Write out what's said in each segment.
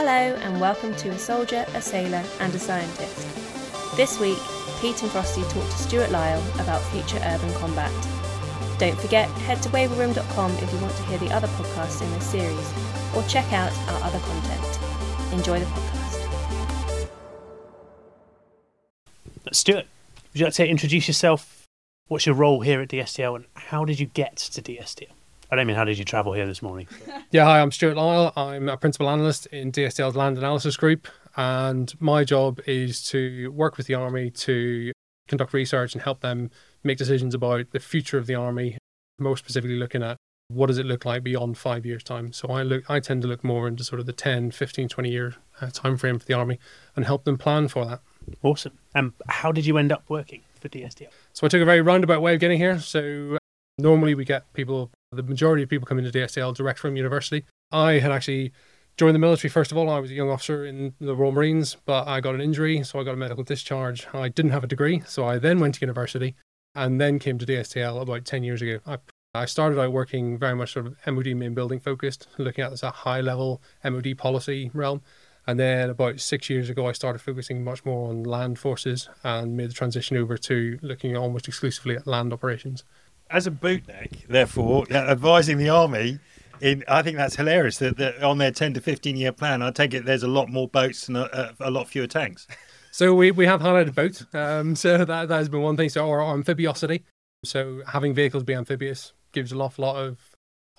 Hello, and welcome to A Soldier, a Sailor, and a Scientist. This week, Pete and Frosty talk to Stuart Lyle about future urban combat. Don't forget, head to wavellroom.com if you want to hear the other podcasts in this series, or check out our other content. Enjoy the podcast. Stuart, would you like to introduce yourself? What's your role here at DSTL, and how did you get to DSTL? I don't mean how did you travel here this morning? Yeah, hi, I'm Stuart Lyle. I'm a principal analyst in DSTL's Land Analysis Group, and my job is to work with the Army to conduct research and help them make decisions about the future of the Army, more specifically looking at what does it look like beyond five years' time. So I look, I tend to look more into sort of the 10, 15, 20 year uh, time frame for the Army and help them plan for that. Awesome. And how did you end up working for DSTL? So I took a very roundabout way of getting here. So normally we get people the majority of people come into DSTL direct from university. I had actually joined the military first of all. I was a young officer in the Royal Marines, but I got an injury, so I got a medical discharge. I didn't have a degree, so I then went to university and then came to DSTL about 10 years ago. I, I started out working very much sort of MOD main building focused, looking at this a high level MOD policy realm. And then about six years ago, I started focusing much more on land forces and made the transition over to looking almost exclusively at land operations as a bootneck, therefore, advising the army. In, I think that's hilarious that, that on their 10 to 15 year plan, I take it there's a lot more boats and a, a lot fewer tanks. So we, we have highlighted boat. Um, so that, that has been one thing. So our amphibiosity. So having vehicles be amphibious gives an awful lot of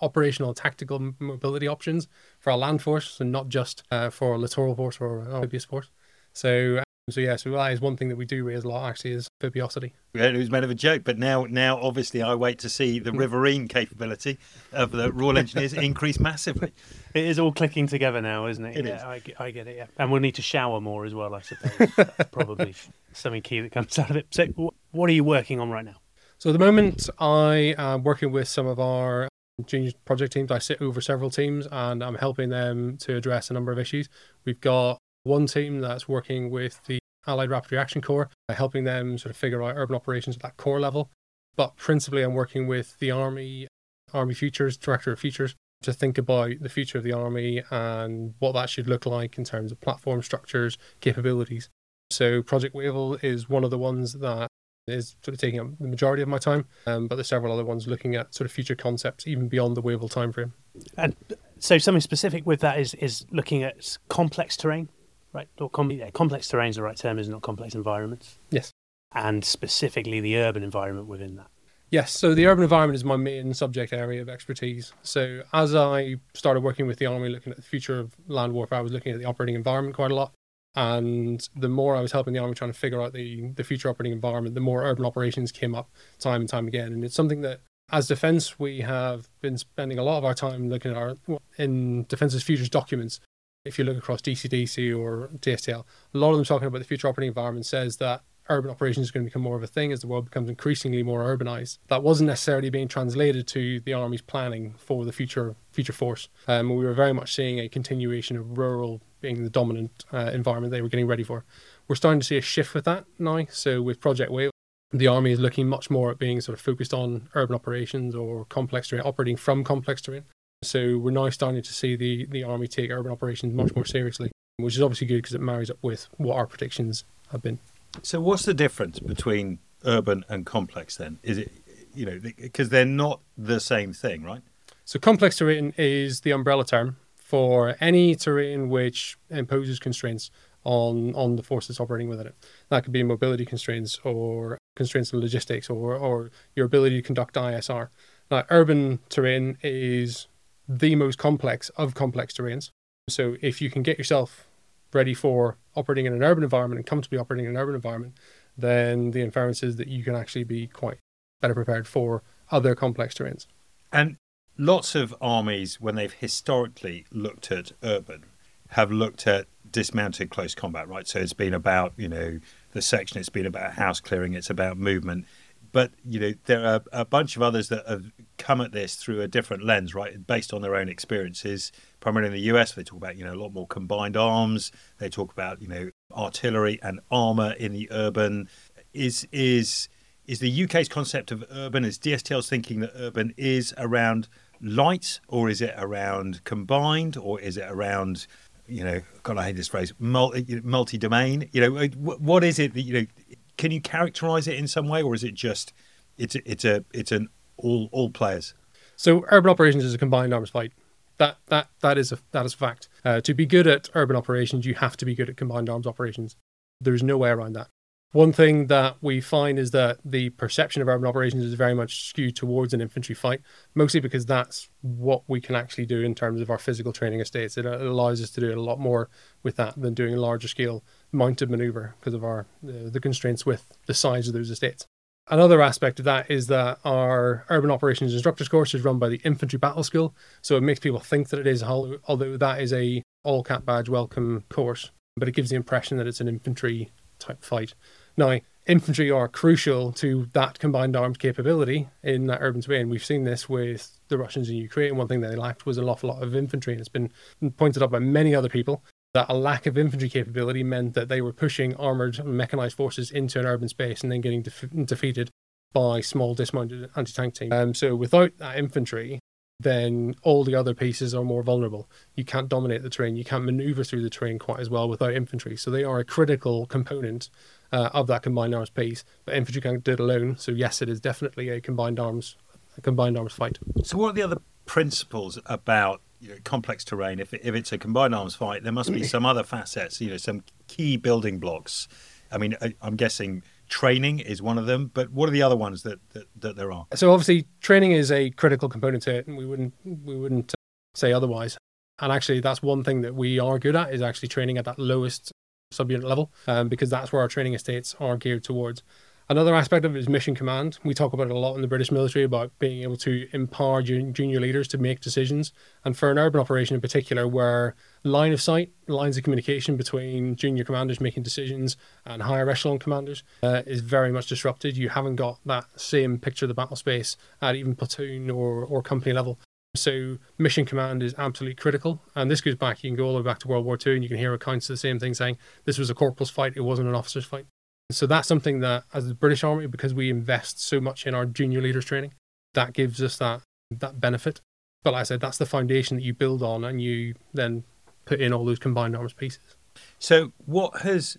operational tactical mobility options for our land force and not just uh, for a littoral force or amphibious force. So so yeah, so that is one thing that we do raise a lot actually is amphibiosity. Yeah, it was meant of a joke, but now now obviously I wait to see the hmm. riverine capability of the Royal Engineers increase massively. It is all clicking together now, isn't it? It yeah, is. I, get- I get it. Yeah, and we'll need to shower more as well, I suppose. That's probably something key that comes out of it. So, wh- what are you working on right now? So at the moment I am working with some of our junior project teams. I sit over several teams and I'm helping them to address a number of issues. We've got one team that's working with the Allied Rapid Reaction Corps, helping them sort of figure out urban operations at that corps level. But principally, I'm working with the Army, Army Futures, Director of Futures, to think about the future of the Army and what that should look like in terms of platform structures, capabilities. So Project Wavell is one of the ones that is sort of taking up the majority of my time, um, but there's several other ones looking at sort of future concepts even beyond the Wavell timeframe. And so, something specific with that is is looking at complex terrain, right? Or com- yeah, complex terrain is the right term, is it not complex environments, Yes. and specifically the urban environment within that. Yes, so the urban environment is my main subject area of expertise. So as I started working with the army, looking at the future of land warfare, I was looking at the operating environment quite a lot. And the more I was helping the army trying to figure out the, the future operating environment, the more urban operations came up time and time again. And it's something that, as defence, we have been spending a lot of our time looking at our in Defence's futures documents. If you look across DCDC or DSTL, a lot of them talking about the future operating environment says that urban operations is going to become more of a thing as the world becomes increasingly more urbanized. That wasn't necessarily being translated to the army's planning for the future future force. Um, we were very much seeing a continuation of rural being the dominant uh, environment they were getting ready for. We're starting to see a shift with that now. So with Project Wavell, the army is looking much more at being sort of focused on urban operations or complex terrain, operating from complex terrain. So we're now starting to see the the army take urban operations much more seriously, which is obviously good because it marries up with what our predictions have been. So, what's the difference between urban and complex then? Is it, you know, because they're not the same thing, right? So complex terrain is the umbrella term for any terrain which imposes constraints on on the forces operating within it. That could be mobility constraints or constraints in logistics or or your ability to conduct ISR. Now, urban terrain is the most complex of complex terrains. So if you can get yourself ready for operating in an urban environment and comfortably operating in an urban environment, then the inference is that you can actually be quite better prepared for other complex terrains. And lots of armies, when they've historically looked at urban, have looked at dismounted close combat, right? So it's been about, you know, the section, it's been about house clearing, it's about movement. But, you know, there are a bunch of others that have come at this through a different lens, right? Based on their own experiences. Primarily in the US, they talk about, you know, a lot more combined arms. They talk about, you know, artillery and armor in the urban. Is, is, is the UK's concept of urban, is DSTL's thinking that urban is around light or is it around combined or is it around you know, God, I hate this phrase, multi multi domain. You know, what is it that you know? Can you characterize it in some way, or is it just it's a, it's a it's an all all players? So urban operations is a combined arms fight. That that that is a that is a fact. Uh, to be good at urban operations, you have to be good at combined arms operations. There's no way around that. One thing that we find is that the perception of urban operations is very much skewed towards an infantry fight, mostly because that's what we can actually do in terms of our physical training estates. It allows us to do a lot more with that than doing a larger scale mounted maneuver because of our uh, the constraints with the size of those estates. Another aspect of that is that our urban operations instructors course is run by the infantry battle school, so it makes people think that it is, although that is a all cap badge welcome course, but it gives the impression that it's an infantry type fight. Now, infantry are crucial to that combined arms capability in that urban terrain. We've seen this with the Russians in Ukraine. One thing they lacked was an awful lot of infantry, and it's been pointed out by many other people that a lack of infantry capability meant that they were pushing armored and mechanized forces into an urban space and then getting def- defeated by small dismounted anti-tank teams. Um, so without that infantry, then all the other pieces are more vulnerable. You can't dominate the terrain. You can't maneuver through the terrain quite as well without infantry. So they are a critical component uh, of that combined arms piece. But infantry can't do it alone. So yes, it is definitely a combined arms a combined arms fight. So what are the other principles about you know, complex terrain? If if it's a combined arms fight, there must be some other facets. You know, some key building blocks. I mean, I, I'm guessing training is one of them, but what are the other ones that, that, that there are? So obviously training is a critical component to it, and we wouldn't we wouldn't uh, say otherwise. And actually, that's one thing that we are good at is actually training at that lowest subunit level, um, because that's where our training estates are geared towards. Another aspect of it is mission command. We talk about it a lot in the British military about being able to empower junior leaders to make decisions. And for an urban operation in particular, where line of sight, lines of communication between junior commanders making decisions and higher echelon commanders uh, is very much disrupted. You haven't got that same picture of the battle space at even platoon or, or company level. So mission command is absolutely critical. And this goes back, you can go all the way back to World War II and you can hear accounts of the same thing saying this was a corporal's fight, it wasn't an officer's fight. So that's something that, as the British Army, because we invest so much in our junior leaders training, that gives us that that benefit. But like I said, that's the foundation that you build on, and you then put in all those combined arms pieces. So, what has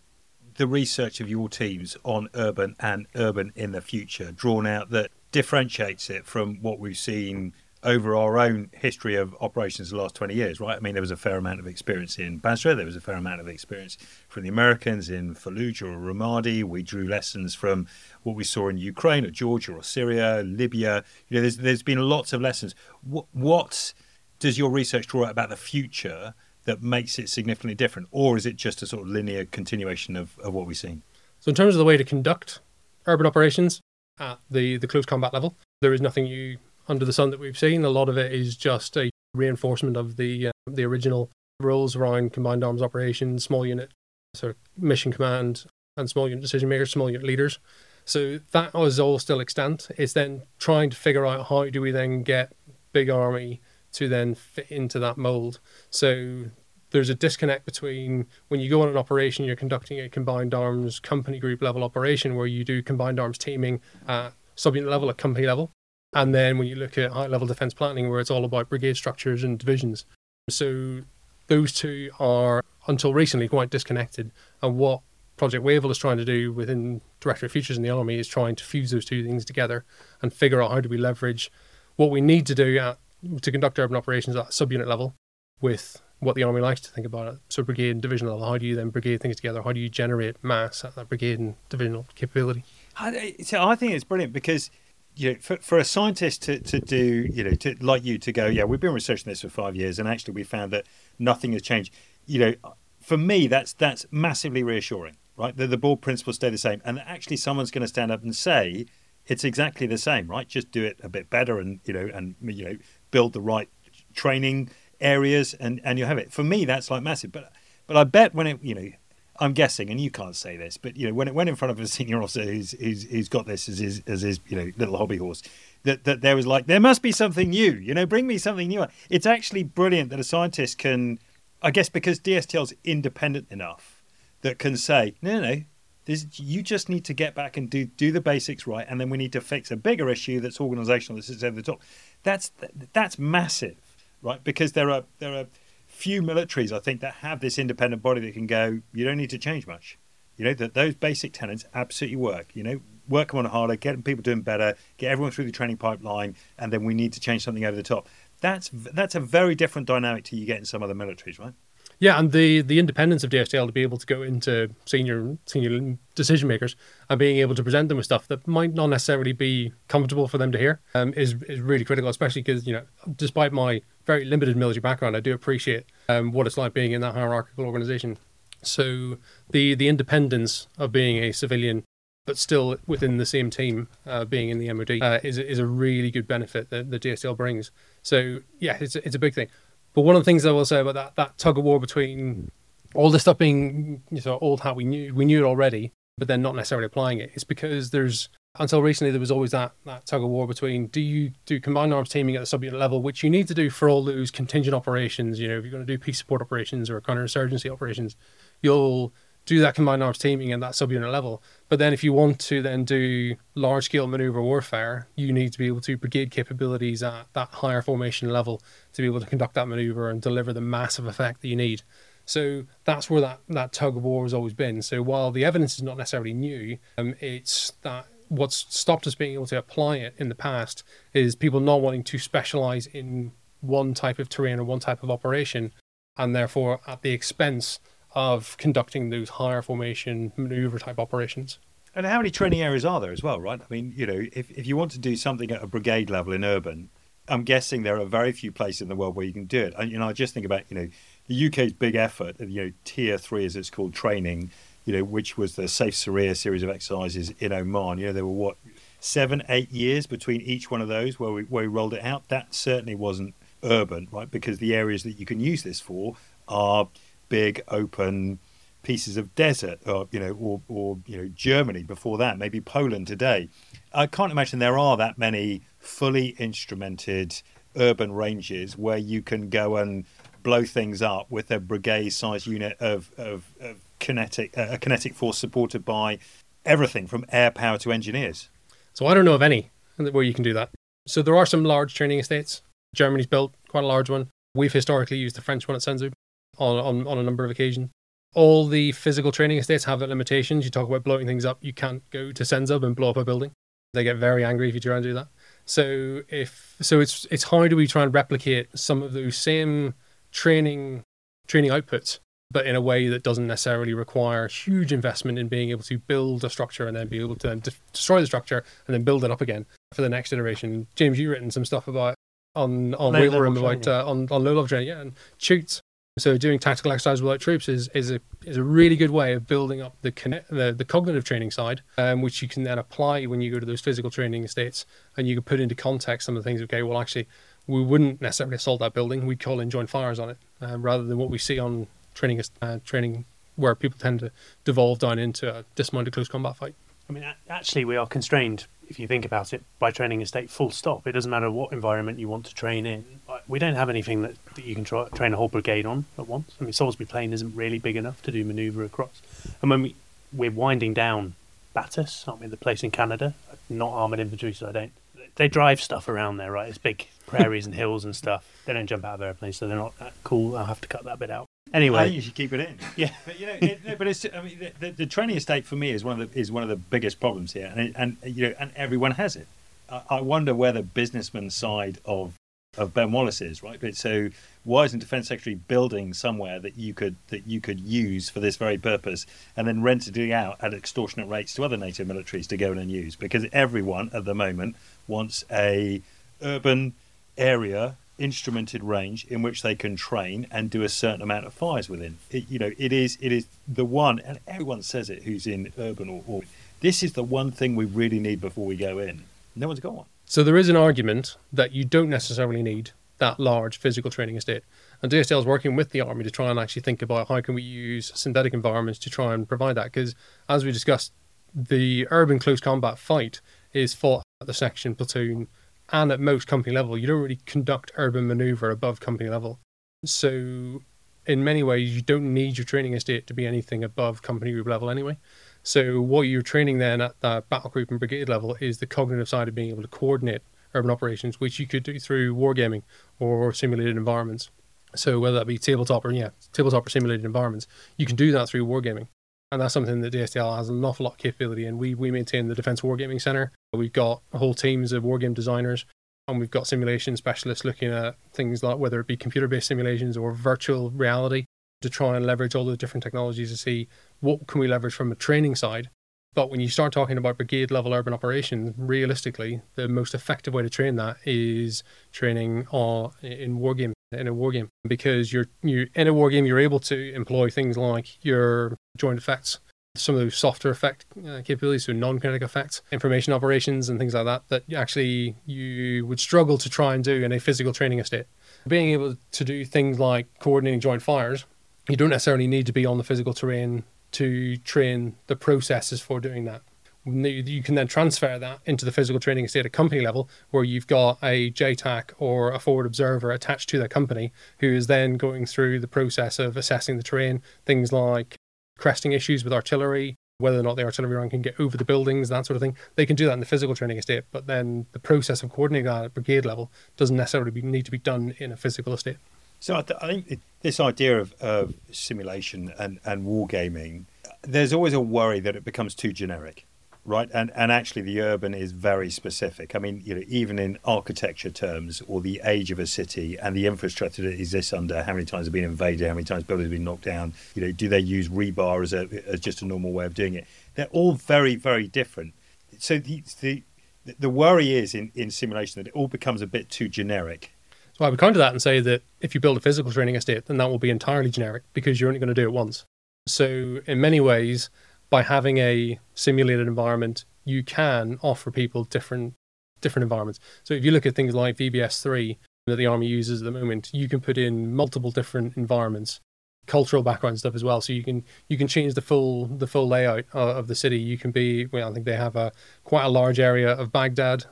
the research of your teams on urban and urban in the future drawn out that differentiates it from what we've seen over our own history of operations the last 20 years, right? I mean, there was a fair amount of experience in Basra, there was a fair amount of experience from the Americans in Fallujah or Ramadi. We drew lessons from what we saw in Ukraine or Georgia or Syria, Libya. You know, there's, there's been lots of lessons. What, what does your research draw out about the future that makes it significantly different? Or is it just a sort of linear continuation of, of what we've seen? So, in terms of the way to conduct urban operations at the, the close combat level, there is nothing you under the sun that we've seen. A lot of it is just a reinforcement of the uh, the original rules around combined arms operations, small unit, sort of mission command, and small unit decision makers, small unit leaders. So that was all still extant. It's then trying to figure out how do we then get big army to then fit into that mold. So there's a disconnect between when you go on an operation, you're conducting a combined arms company group level operation where you do combined arms teaming at subunit level, at company level. And then when you look at high level defense planning, where it's all about brigade structures and divisions. So those two are, until recently, quite disconnected. And what Project Wavell is trying to do within Directorate of Futures in the Army is trying to fuse those two things together and figure out how do we leverage what we need to do at, to conduct urban operations at subunit level with what the Army likes to think about it. So brigade and division level, how do you then brigade things together? How do you generate mass at that brigade and divisional capability? So I think it's brilliant because you know, for, for a scientist to, to do, you know, to like you to go, yeah, we've been researching this for five years, and actually we found that nothing has changed. You know, for me, that's that's massively reassuring, right? That the board principles stay the same, and actually someone's going to stand up and say it's exactly the same, right? Just do it a bit better, and you know, and you know, build the right training areas, and and you have it. For me, that's like massive, but but I bet when it, you know, I'm guessing, and you can't say this, but you know, when it went in front of a senior officer who's who's, who's got this as his as his you know little hobby horse, that that there was like there must be something new. You know, bring me something new. It's actually brilliant that a scientist can, I guess, because DSTL's independent enough that can say no, no, no. This, you just need to get back and do do the basics right, and then we need to fix a bigger issue that's organisational. This is over the top. That's that's massive, right? Because there are there are few militaries, I think, that have this independent body that can go, you don't need to change much. You know, that those basic tenets absolutely work. You know, work them on harder, get people doing better, get everyone through the training pipeline, and then we need to change something over the top. That's that's a very different dynamic to you get in some other militaries, right? Yeah, and the the independence of DSTL to be able to go into senior senior decision makers and being able to present them with stuff that might not necessarily be comfortable for them to hear um, is is really critical, especially because you know, despite my very limited military background, I do appreciate um, what it's like being in that hierarchical organization. So the the independence of being a civilian, but still within the same team, uh, being in the MOD, uh, is is a really good benefit that the DSTL brings. So yeah, it's it's a big thing. But one of the things I will say about that that tug of war between all this stuff being you know old hat we knew we knew it already, but then not necessarily applying it, is because there's until recently there was always that that tug of war between do you do combined arms teaming at the subunit level, which you need to do for all those contingent operations. You know, if you're going to do peace support operations or counterinsurgency operations, you'll do that combined arms teaming at that subunit level. But then if you want to then do large scale maneuver warfare, you need to be able to brigade capabilities at that higher formation level to be able to conduct that maneuver and deliver the massive effect that you need. So that's where that, that tug of war has always been. So while the evidence is not necessarily new, um, it's that what's stopped us being able to apply it in the past is people not wanting to specialize in one type of terrain or one type of operation, and therefore at the expense of conducting those higher formation maneuver type operations. And how many training areas are there as well, right? I mean, you know, if, if you want to do something at a brigade level in urban, I'm guessing there are very few places in the world where you can do it. And, you know, I just think about, you know, the UK's big effort, you know, tier three as it's called training, you know, which was the Saif Sareea series of exercises in Oman. You know, there were what, seven, eight years between each one of those where we, where we rolled it out. That certainly wasn't urban, right? Because the areas that you can use this for are big open pieces of desert, or you know, or, or you know, Germany before that, maybe Poland today. I can't imagine there are that many fully instrumented urban ranges where you can go and blow things up with a brigade-sized unit of, of, of kinetic uh, a kinetic force supported by everything from air power to engineers. So I don't know of any where you can do that. So there are some large training estates. Germany's built quite a large one. We've historically used the French one at CENZUB on, on, on a number of occasions. All the physical training estates have their limitations. You talk about blowing things up, you can't go to CENZUB and blow up a building. They get very angry if you try and do that. So if so, it's it's how do we try and replicate some of those same training training outputs, but in a way that doesn't necessarily require huge investment in being able to build a structure and then be able to then de- destroy the structure and then build it up again for the next iteration. James, you've written some stuff about on on Wavell Room about training. uh, on on low level training, yeah, and TEWTs. So doing tactical exercise without troops is, is a is a really good way of building up the conne- the, the cognitive training side, um, which you can then apply when you go to those physical training states, and you can put into context some of the things. Okay, well actually, we wouldn't necessarily assault that building; we'd call in joint fires on it, um, rather than what we see on training uh, training where people tend to devolve down into a dismounted close combat fight. I mean, actually, we are constrained, if you think about it, by training a state full stop. It doesn't matter what environment you want to train in. We don't have anything that, that you can try, train a whole brigade on at once. I mean, Salisbury Plain isn't really big enough to do manoeuvre across. And when we, we're winding down BATUS, aren't we, the place in Canada? Not armoured infantry, so I don't. They drive stuff around there, right? It's big prairies and hills and stuff. They don't jump out of airplanes, so they're not that cool. I'll have to cut that bit out. I think Anyway, you should keep it in. Yeah. but you know, it, no, but it's. I mean, the, the, the training estate for me is one of the is one of the biggest problems here, and and you know, and everyone has it. I, I wonder where the businessman side of of Ben Wallace is, right? But so why isn't Defence Secretary building somewhere that you could that you could use for this very purpose, and then renting it out at extortionate rates to other NATO militaries to go in and use? Because everyone at the moment wants a urban area instrumented range in which they can train and do a certain amount of fires within. It, you know, it is it is the one, and everyone says it who's in urban or, or this is the one thing we really need before we go in. No one's got one. So there is an argument that you don't necessarily need that large physical training estate. And DSL is working with the army to try and actually think about how can we use synthetic environments to try and provide that. Because as we discussed, the urban close combat fight is fought at the section, platoon, and at most company level. You don't really conduct urban maneuver above company level. So in many ways, you don't need your training estate to be anything above company group level anyway. So what you're training then at that battle group and brigade level is the cognitive side of being able to coordinate urban operations, which you could do through wargaming or simulated environments. So whether that be tabletop or yeah, tabletop or simulated environments, you can do that through wargaming. And that's something that DSTL has an awful lot of capability in. We we maintain the Defense Wargaming Center. We've got whole teams of wargame designers and we've got simulation specialists looking at things like whether it be computer based simulations or virtual reality to try and leverage all the different technologies to see what can we leverage from a training side. But when you start talking about brigade level urban operations, realistically, the most effective way to train that is training on, in wargame in a war game because you're you in a war game you're able to employ things like your joint effects some of those softer effect uh, capabilities, so non-kinetic effects, information operations, and things like that, that actually you would struggle to try and do in a physical training estate. Being able to do things like coordinating joint fires, you don't necessarily need to be on the physical terrain to train the processes for doing that. You can then transfer that into the physical training estate at company level, where you've got a JTAC or a forward observer attached to the company who is then going through the process of assessing the terrain, things like cresting issues with artillery, whether or not the artillery run can get over the buildings, that sort of thing. They can do that in the physical training estate, but then the process of coordinating that at brigade level doesn't necessarily be, need to be done in a physical estate. So I, th- I think it, this idea of, of simulation and, and wargaming, there's always a worry that it becomes too generic right? And and actually, the urban is very specific. I mean, you know, even in architecture terms, or the age of a city and the infrastructure that exists under, how many times have been invaded, how many times buildings have been knocked down. You know, do they use rebar as a as just a normal way of doing it? They're all very very different. So the the the worry is in, in simulation that it all becomes a bit too generic. So I would counter that and say that if you build a physical training estate, then that will be entirely generic because you're only going to do it once. So in many ways, by having a simulated environment, you can offer people different different environments. So if you look at things like VBS three that the army uses at the moment, you can put in multiple different environments, cultural background stuff as well. So you can you can change the full the full layout uh, of the city. You can be well, I think they have a quite a large area of Baghdad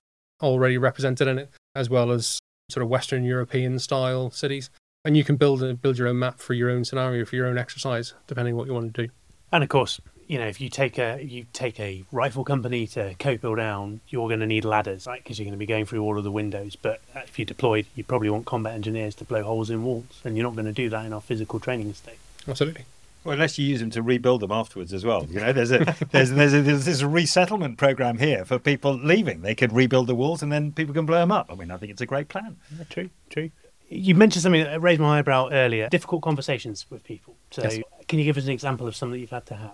already represented in it, as well as sort of Western European style cities. And you can build a, build your own map for your own scenario for your own exercise, depending on what you want to do. And of course, you know, if you take a you take a rifle company to Copehill Down, you're going to need ladders, right? Because you're going to be going through all of the windows. But uh, if you're deployed, you probably want combat engineers to blow holes in walls, and you're not going to do that in our physical training state. Absolutely. Well, unless you use them to rebuild them afterwards as well. You know, there's a there's there's a, there's a resettlement program here for people leaving. They could rebuild the walls, and then people can blow them up. I mean, I think it's a great plan. Yeah, true, true. You mentioned something that raised my eyebrow earlier: difficult conversations with people. So, yes. can you give us an example of something that you've had to have?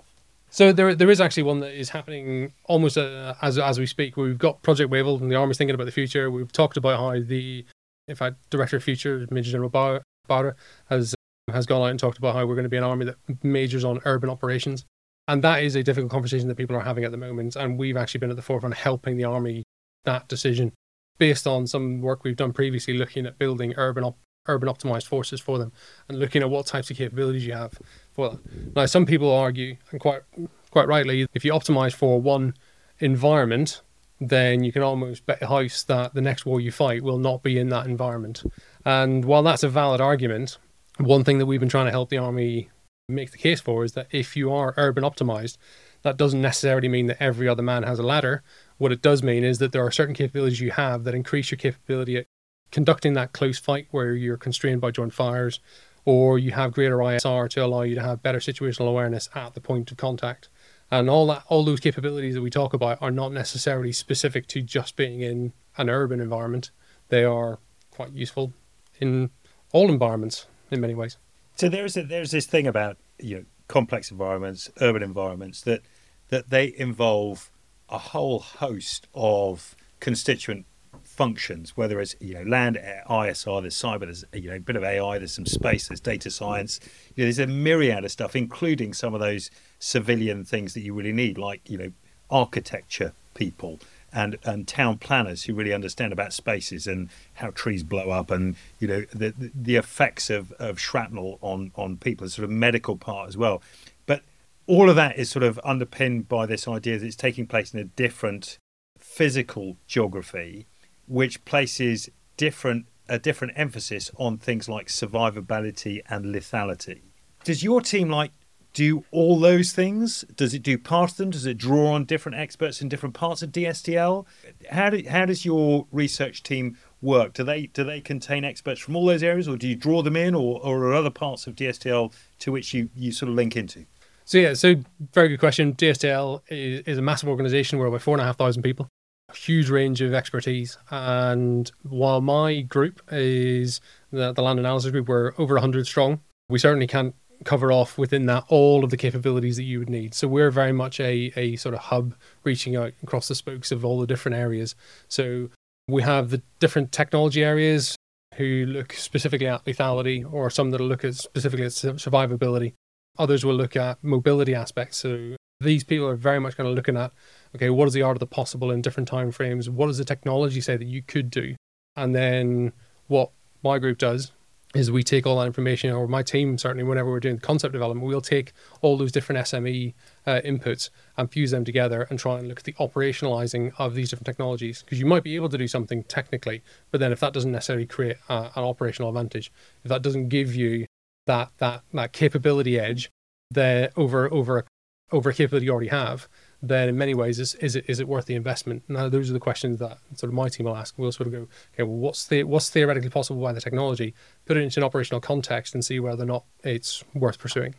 So there, there is actually one that is happening almost uh, as as we speak. We've got Project Wavell, and the Army's thinking about the future. We've talked about how the, in fact, Director of Future, Major General Bowder, has has gone out and talked about how we're going to be an army that majors on urban operations, and that is a difficult conversation that people are having at the moment. And we've actually been at the forefront helping the army that decision, based on some work we've done previously, looking at building urban op- urban optimized forces for them, and looking at what types of capabilities you have for that. Now, some people argue, and quite quite rightly, if you optimize for one environment, then you can almost bet a house that the next war you fight will not be in that environment. And while that's a valid argument, one thing that we've been trying to help the army make the case for is that if you are urban optimized, that doesn't necessarily mean that every other man has a ladder. What it does mean is that there are certain capabilities you have that increase your capability at conducting that close fight where you're constrained by joint fires, or you have greater ISR to allow you to have better situational awareness at the point of contact. And all that, all those capabilities that we talk about are not necessarily specific to just being in an urban environment. They are quite useful in all environments in many ways. So there's a, there's this thing about you know complex environments, urban environments that that they involve a whole host of constituent functions, whether it's you know land, ISR, there's cyber, there's you know a bit of AI, there's some space, there's data science. You know, there's a myriad of stuff, including some of those civilian things that you really need, like you know architecture people and and town planners who really understand about spaces and how trees blow up and you know the the effects of of shrapnel on on people, sort of medical part as well. But all of that is sort of underpinned by this idea that it's taking place in a different physical geography which places different a different emphasis on things like survivability and lethality. Does your team like do all those things? Does it do part of them? Does it draw on different experts in different parts of DSTL? How do, how does your research team work? Do they do they contain experts from all those areas, or do you draw them in, or, or are other parts of DSTL to which you, you sort of link into? So yeah, so very good question. DSTL is, is a massive organization. We're about four and a half thousand people, huge range of expertise. And while my group is the, the land analysis group, we're over 100 strong. We certainly can't cover off within that all of the capabilities that you would need. So we're very much a, a sort of hub reaching out across the spokes of all the different areas. So we have the different technology areas who look specifically at lethality or some that look at specifically at survivability. Others will look at mobility aspects. So these people are very much kind of looking at, okay, what is the art of the possible in different time frames? What does the technology say that you could do? And then what my group does is we take all that information, or my team certainly, whenever we're doing concept development, we'll take all those different SME uh, inputs and fuse them together and try and look at the operationalizing of these different technologies. Because you might be able to do something technically, but then if that doesn't necessarily create an operational advantage, if that doesn't give you that that that capability edge there over over over a capability you already have, then in many ways is is it is it worth the investment? Now those are the questions that sort of my team will ask. We'll sort of go, okay, well what's the what's theoretically possible by the technology? Put it into an operational context and see whether or not it's worth pursuing.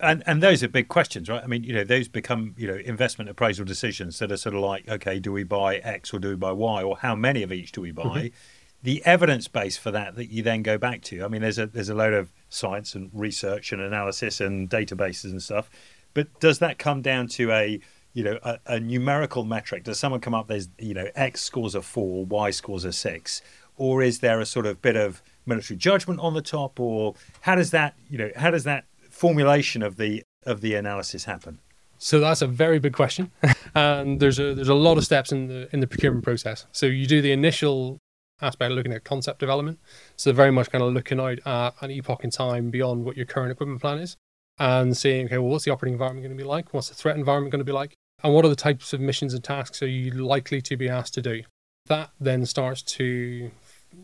And and those are big questions, right? I mean, you know, those become you know investment appraisal decisions that are sort of like, okay, do we buy X or do we buy Y, or how many of each do we buy? Mm-hmm. The evidence base for that that you then go back to. I mean, there's a there's a load of science and research and analysis and databases and stuff, but does that come down to a you know a, a, numerical metric. Does someone come up there's you know x scores a 4 y scores a 6 or is there a sort of bit of military judgment on the top? Or how does that you know how does that formulation of the of the analysis happen? So that's a very big question. And there's a there's a lot of steps in the in the procurement process. So you do the initial aspect of looking at concept development. So very much kind of looking out at an epoch in time beyond what your current equipment plan is and seeing okay well what's the operating environment going to be like? What's the threat environment going to be like and what are the types of missions and tasks are you likely to be asked to do? That then starts to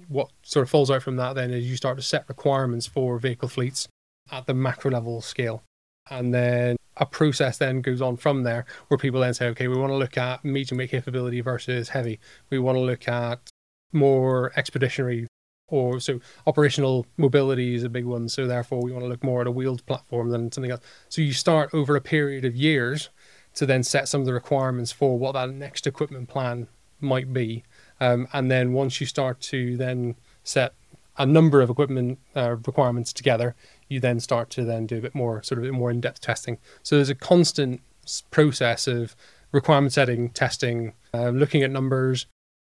what sort of falls out from that then is you start to set requirements for vehicle fleets at the macro level scale. And then a process then goes on from there where people then say, okay, we want to look at medium weight capability versus heavy. We want to look at more expeditionary or so operational mobility is a big one. So therefore we want to look more at a wheeled platform than something else. So you start over a period of years to then set some of the requirements for what that next equipment plan might be. Um, and then once you start to then set a number of equipment uh, requirements together, you then start to then do a bit more sort of more in-depth testing. So there's a constant process of requirement setting, testing, uh, looking at numbers,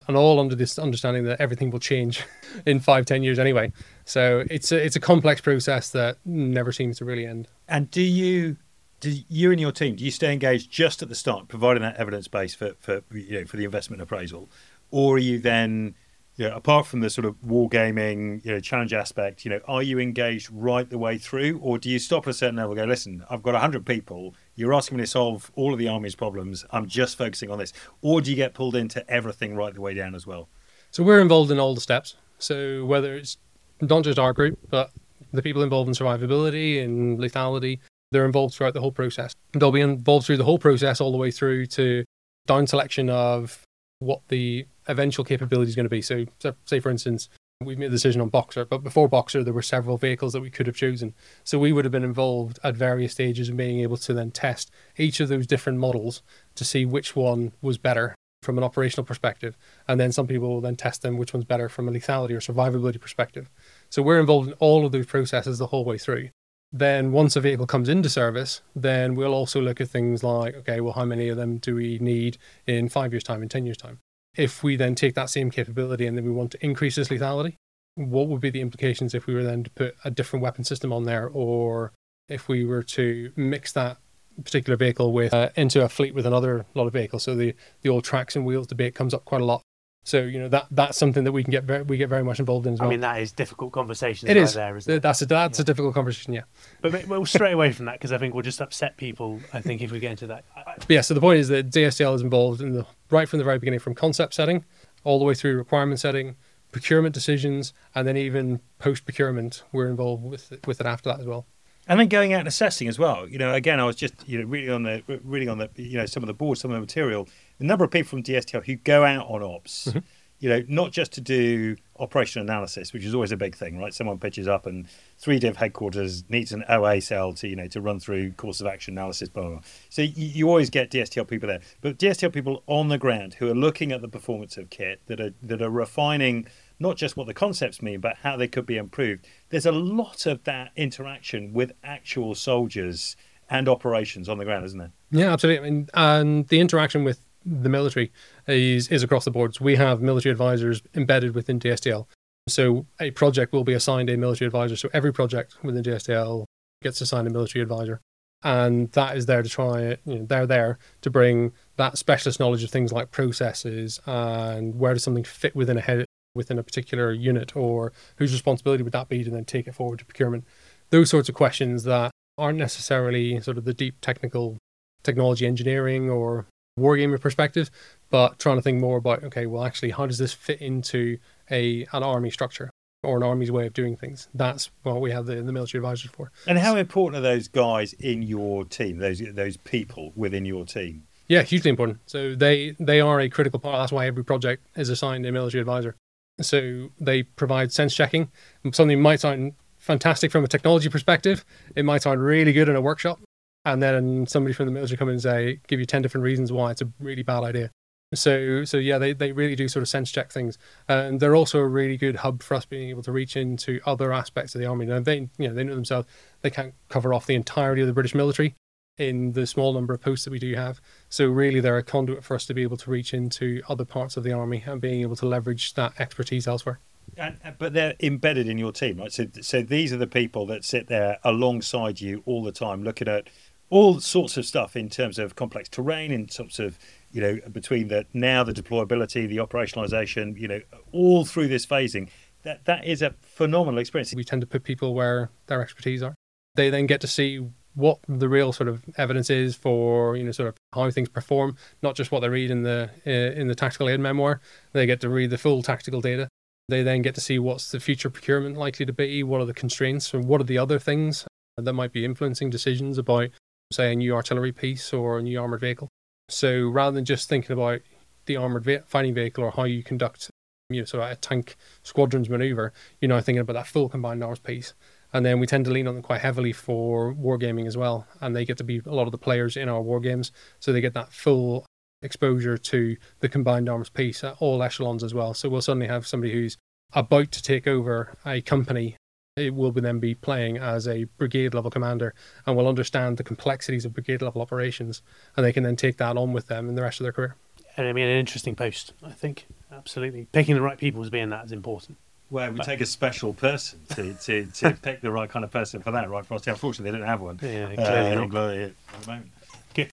and all under this understanding that everything will change in five, ten years anyway. So it's a, it's a complex process that never seems to really end. And do you do you and your team do you stay engaged just at the start, providing that evidence base for for you know for the investment appraisal, or are you then you know, apart from the sort of wargaming you know, challenge aspect, you know, are you engaged right the way through, or do you stop at a certain level go, listen, I've got hundred people, you're asking me to solve all of the army's problems, I'm just focusing on this, or do you get pulled into everything right the way down as well? So we're involved in all the steps. So whether it's not just our group, but the people involved in survivability and lethality, they're involved throughout the whole process. They'll be involved through the whole process all the way through to down selection of what the eventual capability is going to be. So, say for instance, we've made a decision on Boxer, but before Boxer, there were several vehicles that we could have chosen. So we would have been involved at various stages in being able to then test each of those different models to see which one was better from an operational perspective. And then some people will then test them which one's better from a lethality or survivability perspective. So we're involved in all of those processes the whole way through. Then once a vehicle comes into service, then we'll also look at things like, okay, well, how many of them do we need in five years' time, in 10 years' time? If we then take that same capability and then we want to increase this lethality, what would be the implications if we were then to put a different weapon system on there? Or if we were to mix that particular vehicle with uh, into a fleet with another lot of vehicles? So the the old tracks and wheels debate comes up quite a lot so you know that that's something that we can get very, we get very much involved in as well. I mean that is difficult conversation. It is. There, isn't it? That's a that's yeah. a difficult conversation. Yeah. But we'll straight away from that because I think we'll just upset people. I think if we get into that. But yeah. So the point is that DSTL is involved in the right from the very beginning, from concept setting all the way through requirement setting, procurement decisions, and then even post procurement. We're involved with with it after that as well and then going out and assessing as well. You know, again, I was just you know reading on the reading on the you know some of the boards, some of the material. The number of people from DSTL who go out on ops, mm-hmm. you know, not just to do operational analysis, which is always a big thing, right? Someone pitches up and three div headquarters needs an OA cell to, you know, to run through course of action analysis, blah, blah, blah. So you, you always get DSTL people there. But DSTL people on the ground who are looking at the performance of kit, that are that are refining not just what the concepts mean, but how they could be improved. There's a lot of that interaction with actual soldiers and operations on the ground, isn't there? Yeah, absolutely. Mean, and the interaction with the military is is across the board. So we have military advisors embedded within DSTL. So a project will be assigned a military advisor. So every project within DSTL gets assigned a military advisor. And that is there to try, you know, they're there to bring that specialist knowledge of things like processes and where does something fit within a head, within a particular unit or whose responsibility would that be to then take it forward to procurement. Those sorts of questions that aren't necessarily sort of the deep technical technology engineering or wargamer perspective, but trying to think more about okay, well, actually, how does this fit into a an army structure or an army's way of doing things? That's what we have the, the military advisors for. And how important are those guys in your team? Those those people within your team? Yeah, hugely important. So they they are a critical part. That's why every project is assigned a military advisor. So they provide sense checking. Something might sound fantastic from a technology perspective. It might sound really good in a workshop, and then somebody from the military come in and say, give you 10 different reasons why it's a really bad idea. So, so yeah, they, they really do sort of sense check things, and they're also a really good hub for us being able to reach into other aspects of the army. Now they, you know, they know themselves they can't cover off the entirety of the British military in the small number of posts that we do have. So really, they're a conduit for us to be able to reach into other parts of the army and being able to leverage that expertise elsewhere. And, uh, but they're embedded in your team, right? So, so these are the people that sit there alongside you all the time, looking at all sorts of stuff in terms of complex terrain, in sorts of you know between the now the deployability, the operationalization, you know, all through this phasing. That that is a phenomenal experience. We tend to put people where their expertise are. They then get to see what the real sort of evidence is for you know sort of how things perform, not just what they read in the uh, in the tactical aid memoir. They get to read the full tactical data. They then get to see what's the future procurement likely to be, what are the constraints, and what are the other things that might be influencing decisions about say, a new artillery piece or a new armored vehicle. So rather than just thinking about the armored ve- fighting vehicle or how you conduct, you know, sort of a tank squadrons maneuver, you're now thinking about that full combined arms piece. And then we tend to lean on them quite heavily for wargaming as well. And they get to be a lot of the players in our wargames. So they get that full exposure to the combined arms piece at all echelons as well. So we'll suddenly have somebody who's about to take over a company it will then be playing as a brigade level commander and will understand the complexities of brigade level operations and they can then take that on with them in the rest of their career. And I mean, an interesting post, I think. Absolutely. Picking the right people as being that is important. Well, we but, take a special person to, to, to pick the right kind of person for that, right, Frosty? Unfortunately, they don't have one. Yeah, clearly uh, not. at the moment. Good.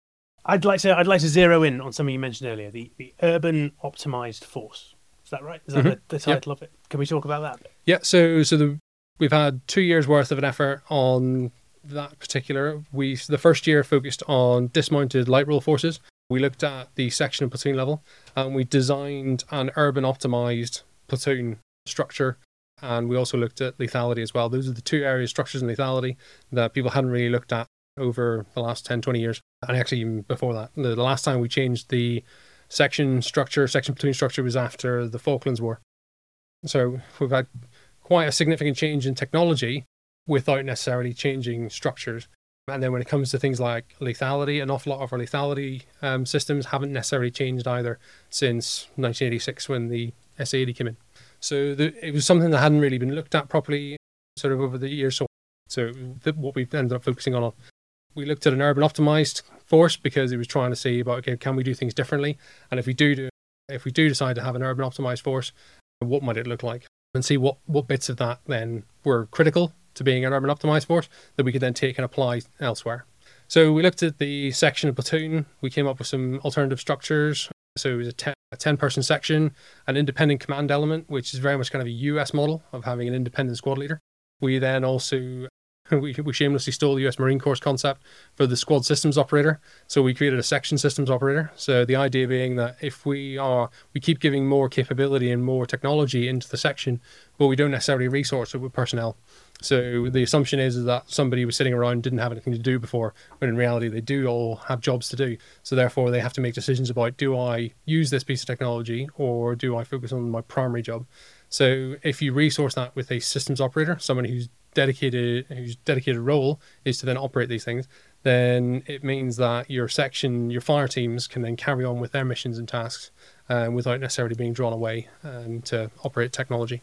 I'd like to I'd like to zero in on something you mentioned earlier, the, the urban optimized force. Is that right? Is that mm-hmm. the, the, title yep. of it? Can we talk about that? Yeah. So so the we've had two years worth of an effort on that particular. We the first year focused on dismounted light role forces. We looked at the section and platoon level, and we designed an urban optimized platoon structure. And we also looked at lethality as well. Those are the two areas, structures and lethality, that people hadn't really looked at over the last 10, 20 years. And actually, even before that, the, last time we changed the section structure, section platoon structure was after the Falklands War. So we've had quite a significant change in technology without necessarily changing structures. And then when it comes to things like lethality, an awful lot of our lethality um, systems haven't necessarily changed either since 1986 when the SA80 came in. So the, it was something that hadn't really been looked at properly sort of over the years. So, so what we've ended up focusing on, we looked at an urban optimized force because it was trying to see about okay, can we do things differently? And if we do, do if we do decide to have an urban optimized force, what might it look like? and see what, what bits of that then were critical to being an urban optimized force that we could then take and apply elsewhere. So we looked at the section of platoon. We came up with some alternative structures. So it was a 10, a 10 person section, an independent command element, which is very much kind of a US model of having an independent squad leader. We then also we, we shamelessly stole the US Marine Corps concept for the squad systems operator. So we created a section systems operator. So the idea being that if we are we keep giving more capability and more technology into the section, but we don't necessarily resource it with personnel. So the assumption is, is that somebody was sitting around didn't have anything to do before, when in reality they do all have jobs to do. So therefore they have to make decisions about do I use this piece of technology or do I focus on my primary job? So if you resource that with a systems operator, someone who's dedicated whose dedicated role is to then operate these things, then it means that your section, your fire teams can then carry on with their missions and tasks um, without necessarily being drawn away um, to operate technology.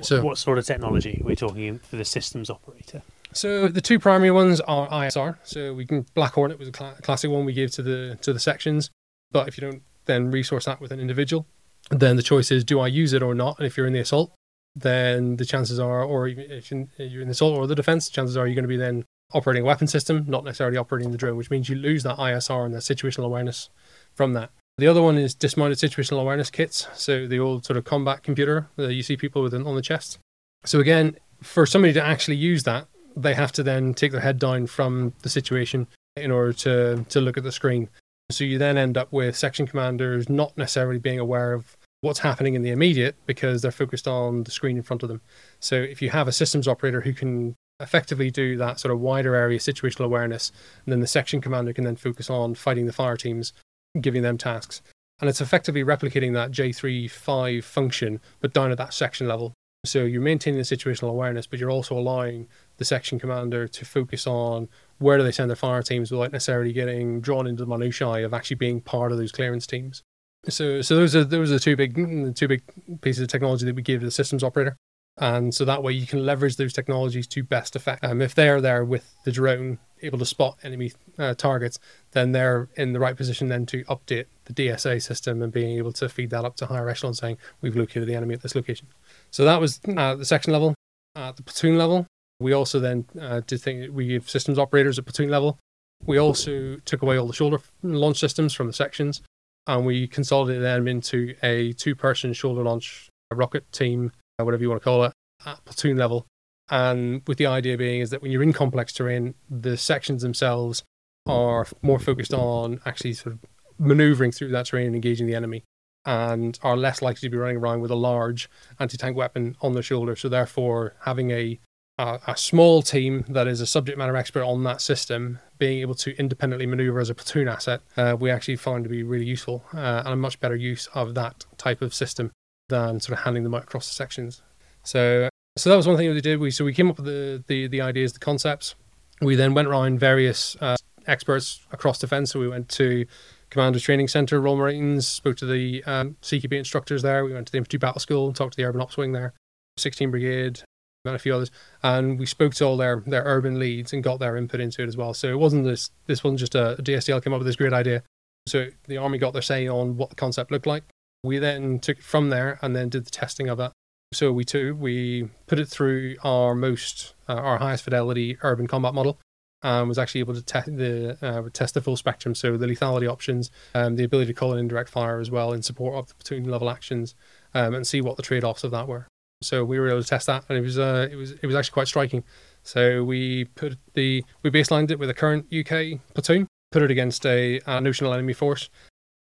So, what sort of technology are we talking for the systems operator? So the two primary ones are ISR. So we can Black Hornet it was a cl- classic one we gave to the to the sections, but if you don't then resource that with an individual, then the choice is do I use it or not? And if you're in the assault, then the chances are, or if you're in the assault or the defense, chances are you're going to be then operating a weapon system, not necessarily operating the drone, which means you lose that ISR and that situational awareness from that. The other one is dismounted situational awareness kits. So the old sort of combat computer that you see people with on the chest. So again, for somebody to actually use that, they have to then take their head down from the situation in order to to look at the screen. So you then end up with section commanders not necessarily being aware of what's happening in the immediate because they're focused on the screen in front of them. So if you have a systems operator who can effectively do that sort of wider area situational awareness, and then the section commander can then focus on fighting the fire teams giving them tasks. And it's effectively replicating that J35 function, but down at that section level. So you're maintaining the situational awareness, but you're also allowing the section commander to focus on where do they send their fire teams without necessarily getting drawn into the minutiae of actually being part of those clearance teams. So, so those are those are the two big the two big pieces of technology that we give the systems operator, and so that way you can leverage those technologies to best effect. Um, if they are there with the drone, able to spot enemy uh, targets, then they're in the right position then to update the DSA system and being able to feed that up to higher echelon, saying we've located the enemy at this location. So that was uh, the section level. At the platoon level, we also then uh, did think we give systems operators at platoon level. We also took away all the shoulder launch systems from the sections, and we consolidated them into a two-person shoulder launch rocket team, uh, whatever you want to call it, at platoon level and with the idea being is that when you're in complex terrain, the sections themselves are more focused on actually sort of maneuvering through that terrain and engaging the enemy, and are less likely to be running around with a large anti-tank weapon on their shoulder. So therefore, having a a, a small team that is a subject matter expert on that system, being able to independently maneuver as a platoon asset, uh, we actually found to be really useful uh, and a much better use of that type of system than sort of handing them out across the sections. So so that was one thing that we did. We so we came up with the the, the ideas, the concepts. We then went around various uh, experts across defence. So we went to Commando Training Centre, Royal Marines, spoke to the um, CQB instructors there. We went to the Infantry Battle School, and talked to the Urban Ops Wing there, 16 Brigade, and a few others, and we spoke to all their their urban leads and got their input into it as well. So it wasn't this this wasn't just a, DSTL came up with this great idea. So the army got their say on what the concept looked like. We then took it from there and then did the testing of it so we too we put it through our most uh, our highest fidelity urban combat model and was actually able to test the uh, test the full spectrum. So the lethality options, um, the ability to call in indirect fire as well in support of the platoon level actions, um, and see what the trade offs of that were. So we were able to test that, and it was uh, it was it was actually quite striking. So we put the we baselined it with a current UK platoon, put it against a, a notional enemy force,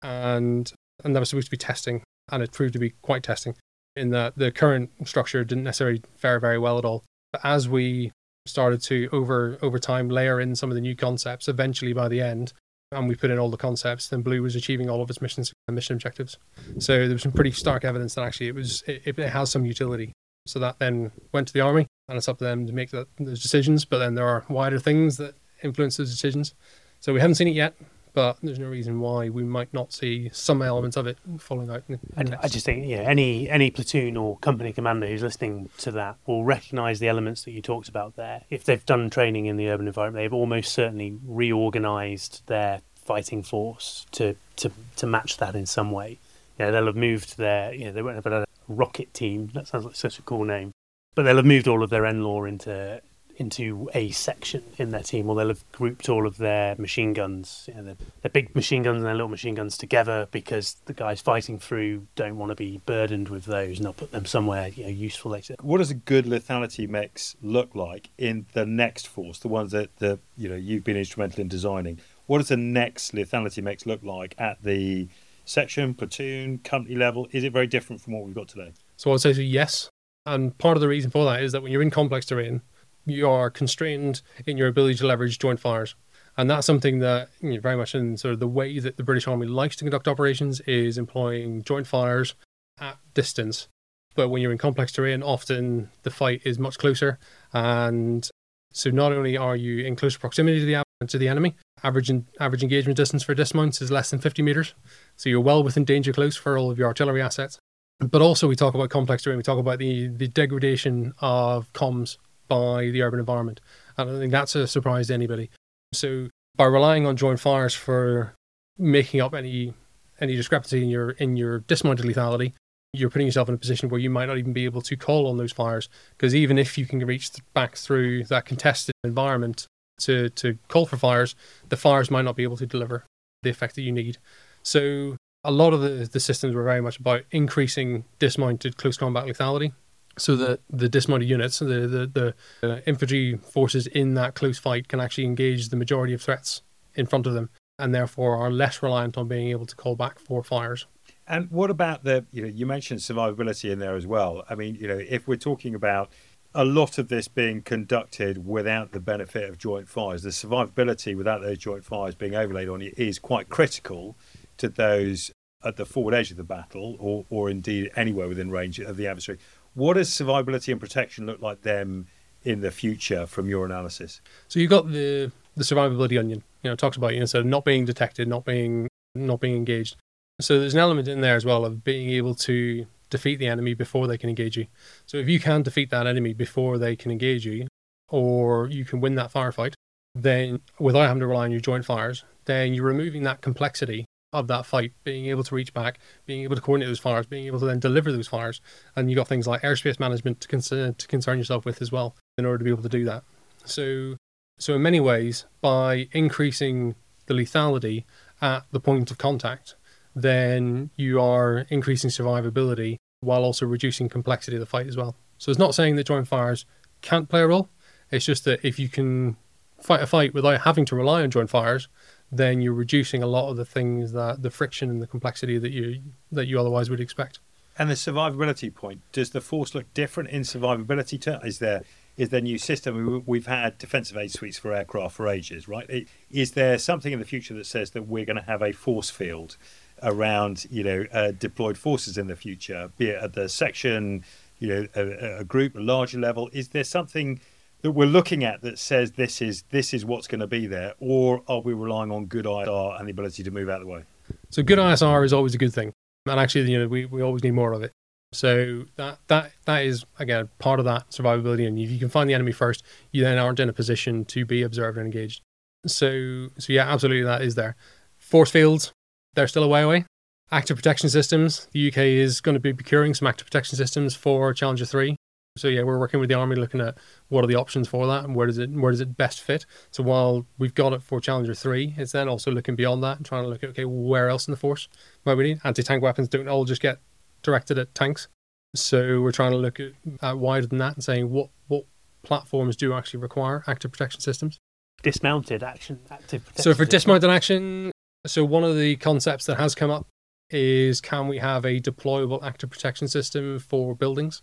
and and that was supposed to be testing, and it proved to be quite testing in that the current structure didn't necessarily fare very well at all. But as we started to over over time layer in some of the new concepts, eventually by the end, and we put in all the concepts, then Blue was achieving all of its missions and mission objectives. So there was some pretty stark evidence that actually it was it, it has some utility. So that then went to the army, and it's up to them to make that, those decisions. But then there are wider things that influence those decisions. So we haven't seen it yet but there's no reason why we might not see some elements of it falling out. I, I just think, yeah, any any platoon or company commander who's listening to that will recognise the elements that you talked about there. If they've done training in the urban environment, they've almost certainly reorganised their fighting force to, to, to match that in some way. You know, they'll have moved their, you know, they won't have a rocket team. That sounds like such a cool name. But they'll have moved all of their NLAW into into a section in their team, or they'll have grouped all of their machine guns, you know, their, their, big machine guns and their little machine guns together because the guys fighting through don't want to be burdened with those, and they'll put them somewhere you know, useful later. What does a good lethality mix look like in the next force, the ones that the you know you've been instrumental in designing? What does the next lethality mix look like at the section, platoon, company level? Is it very different from what we've got today? So I'd say yes. And part of the reason for that is that when you're in complex terrain, you are constrained in your ability to leverage joint fires. And that's something that you know, very much in sort of the way that the British Army likes to conduct operations is employing joint fires at distance. But when you're in complex terrain, often the fight is much closer. And so not only are you in close proximity to the to the enemy, average average engagement distance for dismounts is less than 50 meters, so you're well within danger close for all of your artillery assets. But also, we talk about complex terrain. We talk about the the degradation of comms by the urban environment. I don't think that's a surprise to anybody. So by relying on joint fires for making up any any discrepancy in your in your dismounted lethality, you're putting yourself in a position where you might not even be able to call on those fires because even if you can reach back through that contested environment to to call for fires, the fires might not be able to deliver the effect that you need. So a lot of the, the systems were very much about increasing dismounted close combat lethality so that the dismounted units, the the, the uh, infantry forces in that close fight can actually engage the majority of threats in front of them, and therefore are less reliant on being able to call back for fires. And what about the you know you mentioned survivability in there as well. I mean you know if we're talking about a lot of this being conducted without the benefit of joint fires, the survivability without those joint fires being overlaid on you is quite critical to those at the forward edge of the battle, or or indeed anywhere within range of the adversary. What does survivability and protection look like them in the future from your analysis? So you've got the the survivability onion. You know, talks about you know, so not being detected, not being not being engaged. So there's an element in there as well of being able to defeat the enemy before they can engage you. So if you can defeat that enemy before they can engage you, or you can win that firefight, then without having to rely on your joint fires, then you're removing that complexity of that fight, being able to reach back, being able to coordinate those fires, being able to then deliver those fires. And you've got things like airspace management to concern, to concern yourself with as well in order to be able to do that. So, so in many ways, by increasing the lethality at the point of contact, then you are increasing survivability while also reducing complexity of the fight as well. So it's not saying that joint fires can't play a role. It's just that if you can fight a fight without having to rely on joint fires, then you're reducing a lot of the things that the friction and the complexity that you that you otherwise would expect. And the survivability point does the force look different in survivability terms? Is there is there new system? We've had defensive aid suites for aircraft for ages, right? Is there something in the future that says that we're going to have a force field around you know uh, deployed forces in the future, be it at the section, you know, a, a group, a larger level? Is there something that we're looking at that says this is this is what's going to be there, or are we relying on good ISR and the ability to move out of the way? So good ISR is always a good thing, and actually, you know, we, we always need more of it. So that that that is again part of that survivability, and if you can find the enemy first, you then aren't in a position to be observed and engaged. So so yeah, absolutely, that is there. Force fields, they're still a way away. Active protection systems, the UK is going to be procuring some active protection systems for Challenger three. So yeah, we're working with the army, looking at what are the options for that and where does it where does it best fit. So while we've got it for Challenger three, it's then also looking beyond that and trying to look at okay, where else in the force might we need anti tank weapons don't all just get directed at tanks. So we're trying to look at, at wider than that and saying what what platforms do actually require active protection systems. Dismounted action, active. protection. So for dismounted action, so one of the concepts that has come up is can we have a deployable active protection system for buildings?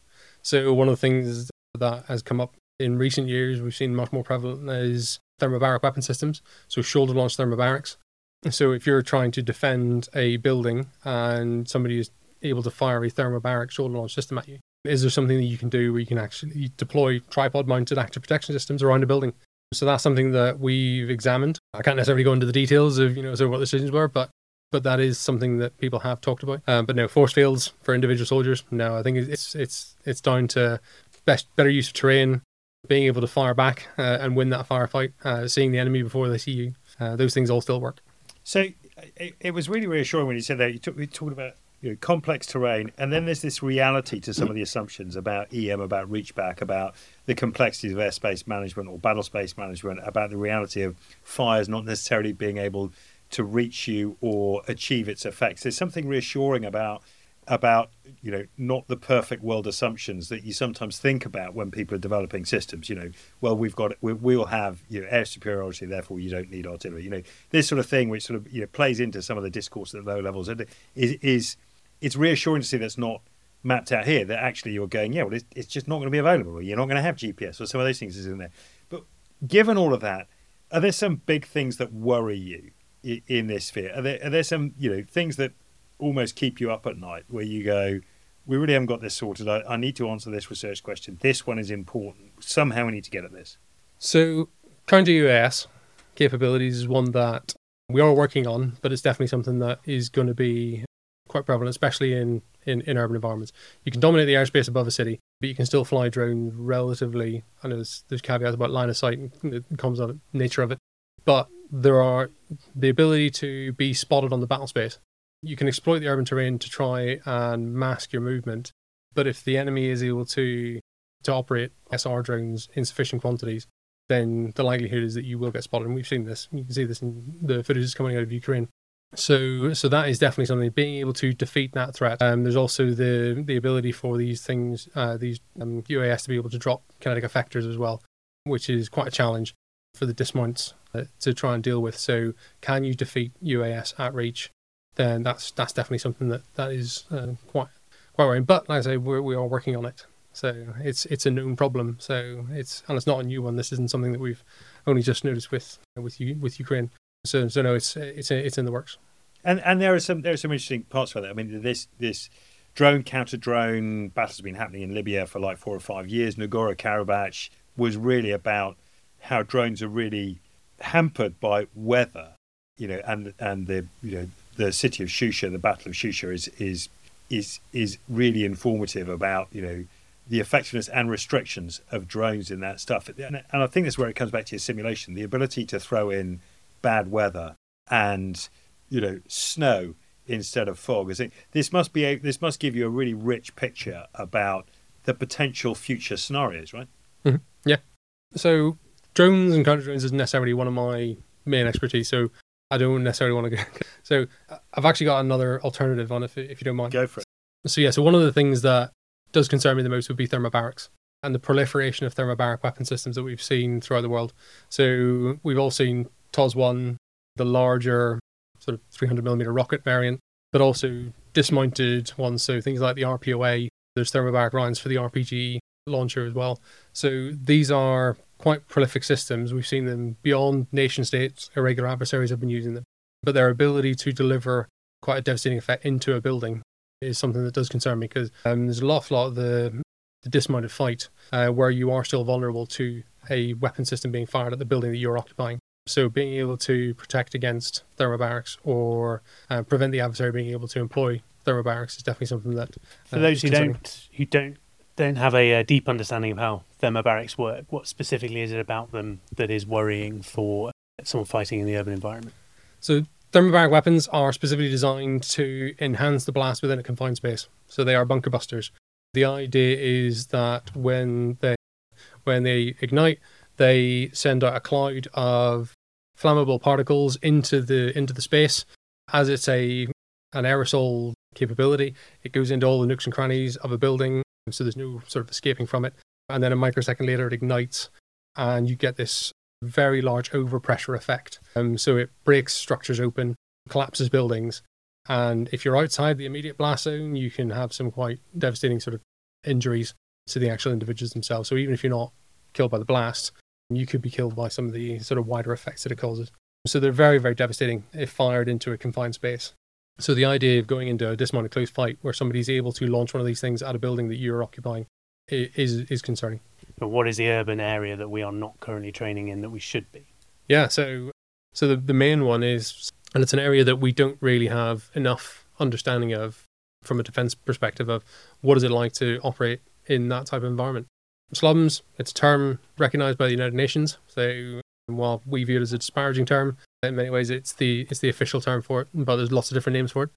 So one of the things that has come up in recent years, we've seen much more prevalent is thermobaric weapon systems. So shoulder launched thermobarics. So if you're trying to defend a building and somebody is able to fire a thermobaric shoulder launched system at you, is there something that you can do where you can actually deploy tripod mounted active protection systems around a building? So that's something that we've examined. I can't necessarily go into the details of you know sort of what the decisions were, but but that is something that people have talked about. Um, but no, force fields for individual soldiers. No, I think it's it's it's down to best better use of terrain, being able to fire back uh, and win that firefight, uh, seeing the enemy before they see you. Uh, those things all still work. So it, it, was really reassuring when you said that. You, talk, you talked about you know, complex terrain, and then there's this reality to some of the assumptions about EM, about reach back, about the complexities of airspace management or battle space management, about the reality of fires not necessarily being able to reach you or achieve its effects. There's something reassuring about about you know not the perfect world assumptions that you sometimes think about when people are developing systems. You know well we've got we, will have you know air superiority therefore you don't need artillery. You know this sort of thing which sort of you know plays into some of the discourse at low levels. Is is it's reassuring to see that's not mapped out here that actually you're going, yeah, well, it's, it's just not going to be available, or you're not going to have GPS, or some of those things is in there. But given all of that, are there some big things that worry you in this sphere? Are there, are there some, you know, things that almost keep you up at night where you go, we really haven't got this sorted. I, I need to answer this research question. This one is important. Somehow we need to get at this. So, counter UAS capabilities is one that we are working on, but it's definitely something that is going to be quite prevalent, especially in, in, in urban environments. You can dominate the airspace above a city, but you can still fly drones relatively. I know there's, there's caveats about line of sight, and it comes on the nature of it, but there are the ability to be spotted on the battle space. You can exploit the urban terrain to try and mask your movement, but if the enemy is able to to operate SR drones in sufficient quantities, then the likelihood is that you will get spotted. And we've seen this. You can see this in the footage is coming out of Ukraine. So, so that is definitely something. Being able to defeat that threat. Um, there's also the the ability for these things, uh, these um, UAS, to be able to drop kinetic effectors as well, which is quite a challenge for the dismounts uh, to try and deal with. So, can you defeat UAS at reach? Then that's that's definitely something that that is uh, quite quite worrying. But like I say, we're, we are working on it. So it's it's a known problem. So it's and it's not a new one. This isn't something that we've only just noticed with with you with Ukraine. So so no, it's it's it's in the works. And and there are some there are some interesting parts about that. I mean, this this drone counter drone battle has been happening in Libya for like four or five years. Nagorno Karabakh was really about how drones are really hampered by weather, you know, and and the you know the city of Shusha, the Battle of Shusha, is is is is really informative about you know the effectiveness and restrictions of drones in that stuff. And, and I think that's where it comes back to your simulation, the ability to throw in bad weather and you know snow instead of fog. I think this must be a, this must give you a really rich picture about the potential future scenarios, right? Mm-hmm. Yeah. So drones and counter drones isn't necessarily one of my main expertise. So I don't necessarily want to go. So uh, I've actually got another alternative on if if you don't mind. Go for it. So yeah, so one of the things that does concern me the most would be thermobarics and the proliferation of thermobaric weapon systems that we've seen throughout the world. So we've all seen TOS one, the larger sort of 300 millimeter rocket variant, but also dismounted ones. So things like the RPOA. There's thermobaric rounds for the RPG launcher as well. So these are quite prolific systems. We've seen them beyond nation states. Irregular adversaries have been using them, but their ability to deliver quite a devastating effect into a building is something that does concern me because um, there's a lot, lot of the, the dismounted fight uh, where you are still vulnerable to a weapon system being fired at the building that you're occupying. So being able to protect against thermobarics or uh, prevent the adversary being able to employ thermobarics is definitely something that. For uh, those who don't who don't don't have a, uh deep understanding of how thermobarics work, what specifically is it about them that is worrying for someone fighting in the urban environment? So thermobaric weapons are specifically designed to enhance the blast within a confined space. So they are bunker busters. The idea is that when they when they ignite, they send out a cloud of flammable particles into the into the space. As it's a an aerosol capability, it goes into all the nooks and crannies of a building, so there's no sort of escaping from it. And then a microsecond later, it ignites, and you get this very large overpressure effect. Um, so it breaks structures open, collapses buildings, and if you're outside the immediate blast zone, you can have some quite devastating sort of injuries to the actual individuals themselves. So even if you're not killed by the blast, you could be killed by some of the sort of wider effects that it causes. So they're very, very devastating if fired into a confined space. So the idea of going into a dismounted close fight where somebody's able to launch one of these things at a building that you're occupying is is concerning. But what is the urban area that we are not currently training in that we should be? Yeah, so so the the main one is, and it's an area that we don't really have enough understanding of from a defense perspective of what is it like to operate in that type of environment. Slums, it's a term recognized by the United Nations. So while we view it as a disparaging term, in many ways it's the it's the official term for it, but there's lots of different names for it.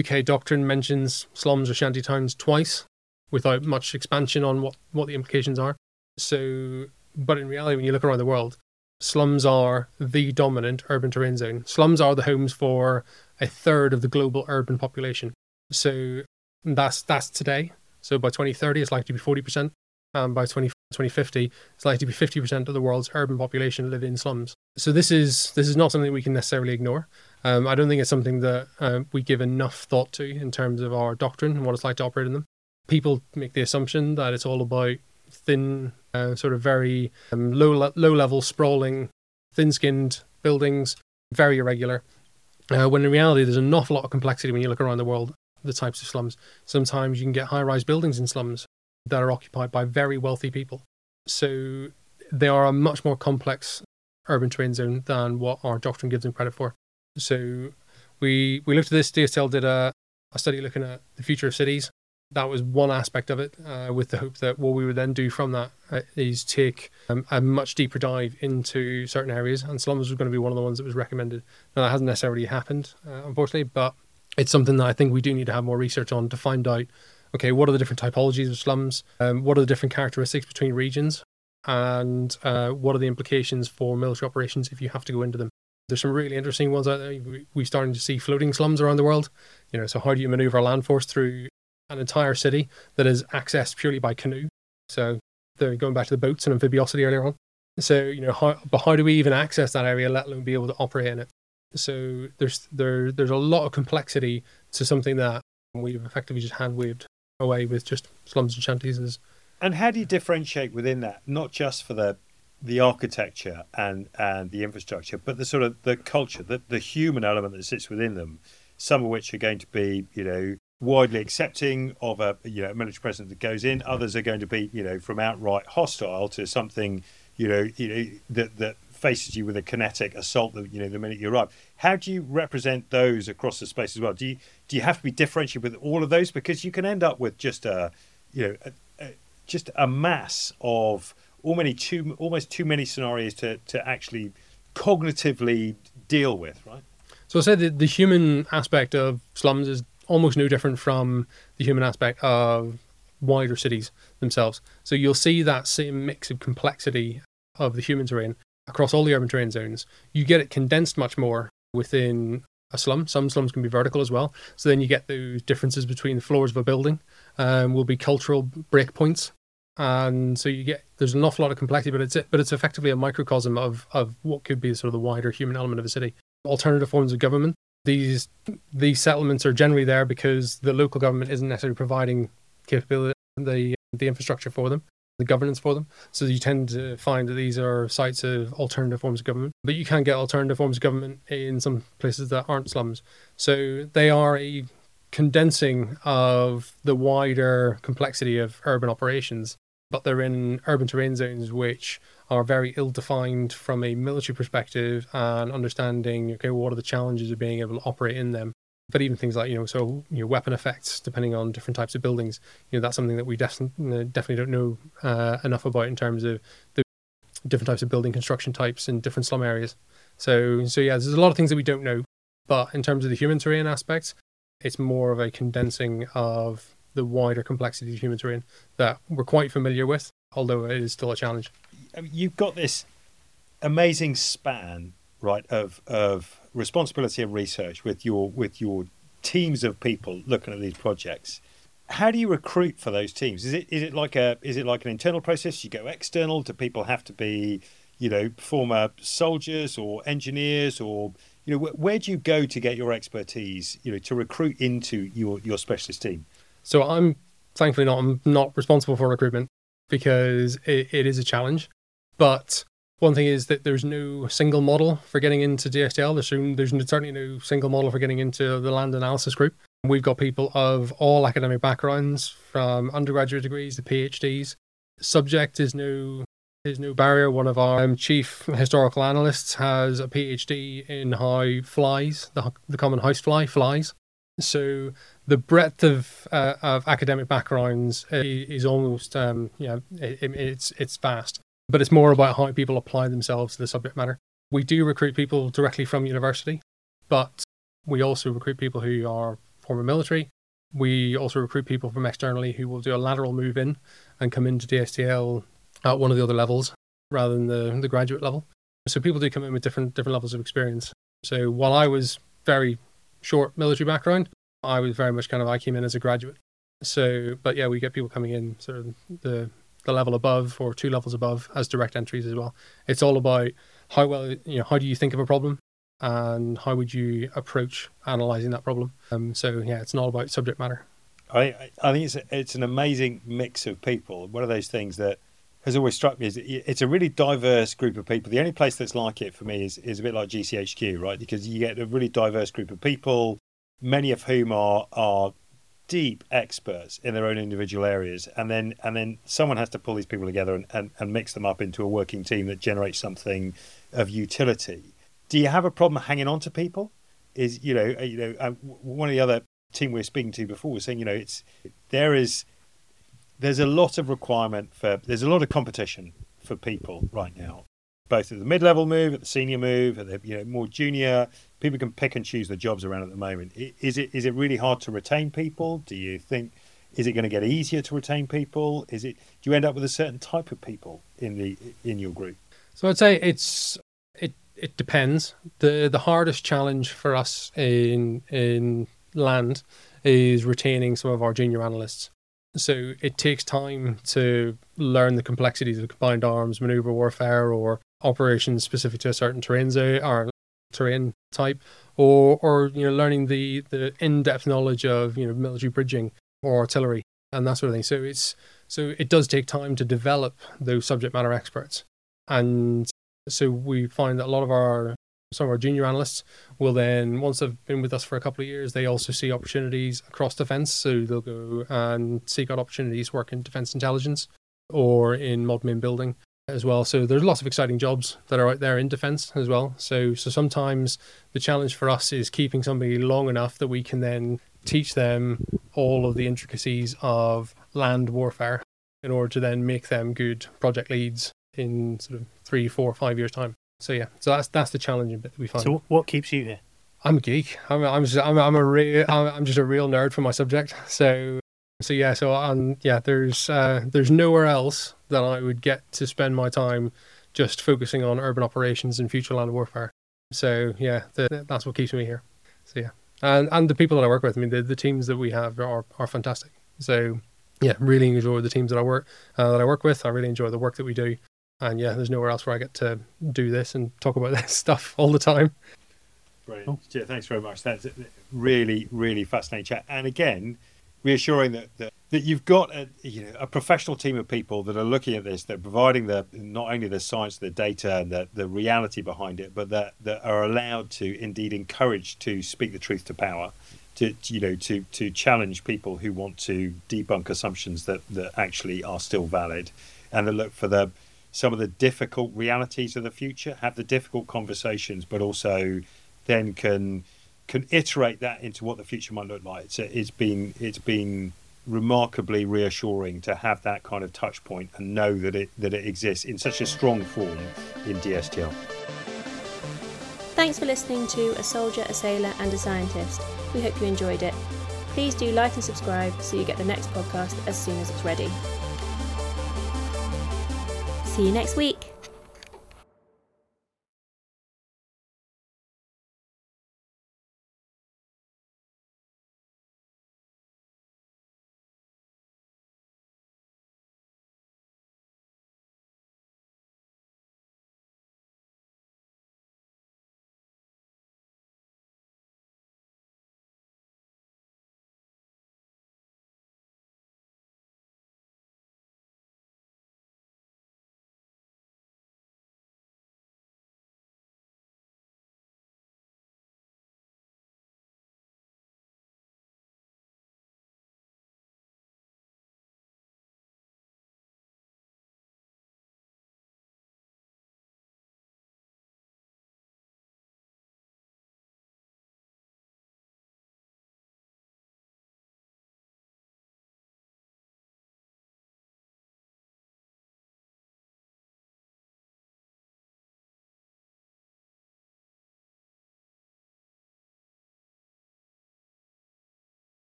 UK doctrine mentions slums or shanty towns twice without much expansion on what, what the implications are. So but in reality when you look around the world, slums are the dominant urban terrain zone. Slums are the homes for a third of the global urban population. So that's that's today. So by 2030, it's likely to be 40%. And by 20, 2050, it's likely to be 50% of the world's urban population live in slums. So this is this is not something we can necessarily ignore. Um, I don't think it's something that uh, we give enough thought to in terms of our doctrine and what it's like to operate in them. people make the assumption that it's all about thin, uh, sort of very um, low le- low level, sprawling, thin skinned buildings, very irregular. Uh, when in reality, there's an awful lot of complexity when you look around the world. The types of slums. Sometimes you can get high rise buildings in slums that are occupied by very wealthy people. So they are a much more complex urban terrain zone than what our doctrine gives them credit for. So we we looked at this. DSTL did a, a study looking at the future of cities. That was one aspect of it, uh, with the hope that what we would then do from that uh, is take um, a much deeper dive into certain areas, and slums was going to be one of the ones that was recommended. Now that hasn't necessarily happened, uh, unfortunately, but it's something that I think we do need to have more research on to find out. Okay, what are the different typologies of slums? Um, what are the different characteristics between regions? and uh, what are the implications for military operations if you have to go into them. There's some really interesting ones out there. We're starting to see floating slums around the world. You know, so how do you maneuver a land force through an entire city that is accessed purely by canoe? So they're going back to the boats and amphibiosity earlier on. So you know, how, but how do we even access that area, let alone be able to operate in it? So there's there there's a lot of complexity to something that we've effectively just hand waved away with just slums and shanties as and how do you differentiate within that, not just for the the architecture and and the infrastructure, but the sort of the culture, the the human element that sits within them, some of which are going to be, you know, widely accepting of a you know military presence that goes in. Others are going to be, you know, from outright hostile to something, you know, you know that that faces you with a kinetic assault. The, you know, the minute you arrive. How do you represent those across the space as well? Do you do you have to be differentiated with all of those because you can end up with just a, you know, a, just a mass of almost too almost too many scenarios to, to actually cognitively deal with, right? So I said the, the human aspect of slums is almost no different from the human aspect of wider cities themselves. So you'll see that same mix of complexity of the human terrain across all the urban terrain zones. You get it condensed much more within a slum. Some slums can be vertical as well. So then you get those differences between the floors of a building. Um, will be cultural breakpoints, and so you get there's an awful lot of complexity, but it's but it's effectively a microcosm of of what could be sort of the wider human element of a city. Alternative forms of government. These these settlements are generally there because the local government isn't necessarily providing capability the the infrastructure for them the governance for them. So you tend to find that these are sites of alternative forms of government. But you can get alternative forms of government in some places that aren't slums. So they are a condensing of the wider complexity of urban operations, but they're in urban terrain zones which are very ill defined from a military perspective and understanding okay, what are the challenges of being able to operate in them but even things like you know so you know weapon effects depending on different types of buildings you know that's something that we definitely definitely don't know uh, enough about in terms of the different types of building construction types in different slum areas. So so yeah there's a lot of things that we don't know but in terms of the human terrain aspects it's more of a condensing of the wider complexity of human terrain that we're quite familiar with although it is still a challenge. You've got this amazing span right of of responsibility and research with your with your teams of people looking at these projects. How do you recruit for those teams? Is it is it like a is it like an internal process? You go external? Do people have to be you know former soldiers or engineers or you know where, where do you go to get your expertise you know to recruit into your your specialist team? So i'm thankfully not i'm not responsible for recruitment because it, it is a challenge. But one thing is that there's no single model for getting into DSTL. There's, there's certainly no single model for getting into the land analysis group. We've got people of all academic backgrounds, from undergraduate degrees to PhDs. Subject is no is no barrier. One of our um, chief historical analysts has a PhD in how flies, the, the common housefly, flies. So the breadth of uh, of academic backgrounds is almost um, yeah, it, it's it's vast but it's more about how people apply themselves to the subject matter. We do recruit people directly from university, but we also recruit people who are former military. We also recruit people from externally who will do a lateral move in and come into DSTL at one of the other levels rather than the, the graduate level. So people do come in with different different levels of experience. So while I was very short military background, I was very much kind of I came in as a graduate. So, but yeah, we get people coming in sort of the the level above or two levels above as direct entries as well. It's all about how well you know how do you think of a problem and how would you approach analyzing that problem. Um, so yeah, it's not about subject matter. I I think it's a, it's an amazing mix of people. One of those things that has always struck me is it's a really diverse group of people. The only place that's like it for me is, is a bit like GCHQ, right? Because you get a really diverse group of people, many of whom are are deep experts in their own individual areas and then and then someone has to pull these people together and, and, and mix them up into a working team that generates something of utility. Do you have a problem hanging on to people? Is you know uh, you know uh, one of the other team we were speaking to before was saying you know it's there is there's a lot of requirement for there's a lot of competition for people right now both at the mid-level move, at the senior move, at the you know more junior. People can pick and choose the jobs around at the moment. Is it is it really hard to retain people? Do you think is it going to get easier to retain people? Is it do you end up with a certain type of people in the in your group? So I'd say it's it it depends. the The hardest challenge for us in in land is retaining some of our junior analysts. So it takes time to learn the complexities of combined arms, maneuver warfare, or operations specific to a certain terrain zone or terrain type, or or you know learning the the in depth knowledge of you know military bridging or artillery and that sort of thing. So it's so it does take time to develop those subject matter experts, and so we find that a lot of our some of our junior analysts will then once they've been with us for a couple of years they also see opportunities across defense. So they'll go and seek out opportunities work in defense intelligence or in modern building as well. So there's lots of exciting jobs that are out there in defence as well. So so sometimes the challenge for us is keeping somebody long enough that we can then teach them all of the intricacies of land warfare in order to then make them good project leads in sort of three, four, five years time. So yeah, so that's that's the challenging bit that we find. So what keeps you here? I'm a geek. I'm I'm just, I'm, I'm a real I'm, I'm just a real nerd for my subject. So so yeah, so um yeah, there's uh there's nowhere else that I would get to spend my time just focusing on urban operations and future land warfare. So yeah, the, that's what keeps me here. So yeah, and and the people that I work with, I mean, the, the teams that we have are are fantastic. So yeah, really enjoy the teams that I work uh, that I work with. I really enjoy the work that we do, and yeah, there's nowhere else where I get to do this and talk about this stuff all the time. Brilliant. Oh. Yeah, thanks very much. That's really, really fascinating chat. And again, reassuring that, that, that you've got a, you know, a professional team of people that are looking at this, that are providing the not only the science, the data, and the, the reality behind it, but that, that are allowed to indeed encourage to speak the truth to power, to you know to to challenge people who want to debunk assumptions that that actually are still valid, and to look for the some of the difficult realities of the future, have the difficult conversations, but also then can can iterate that into what the future might look like. It's, it's been it's been remarkably reassuring to have that kind of touch point and know that it that it exists in such a strong form in DSTL. Thanks for listening to A Soldier, a Sailor and a Scientist. We hope you enjoyed it. Please do like and subscribe so you get the next podcast as soon as it's ready. See you next week.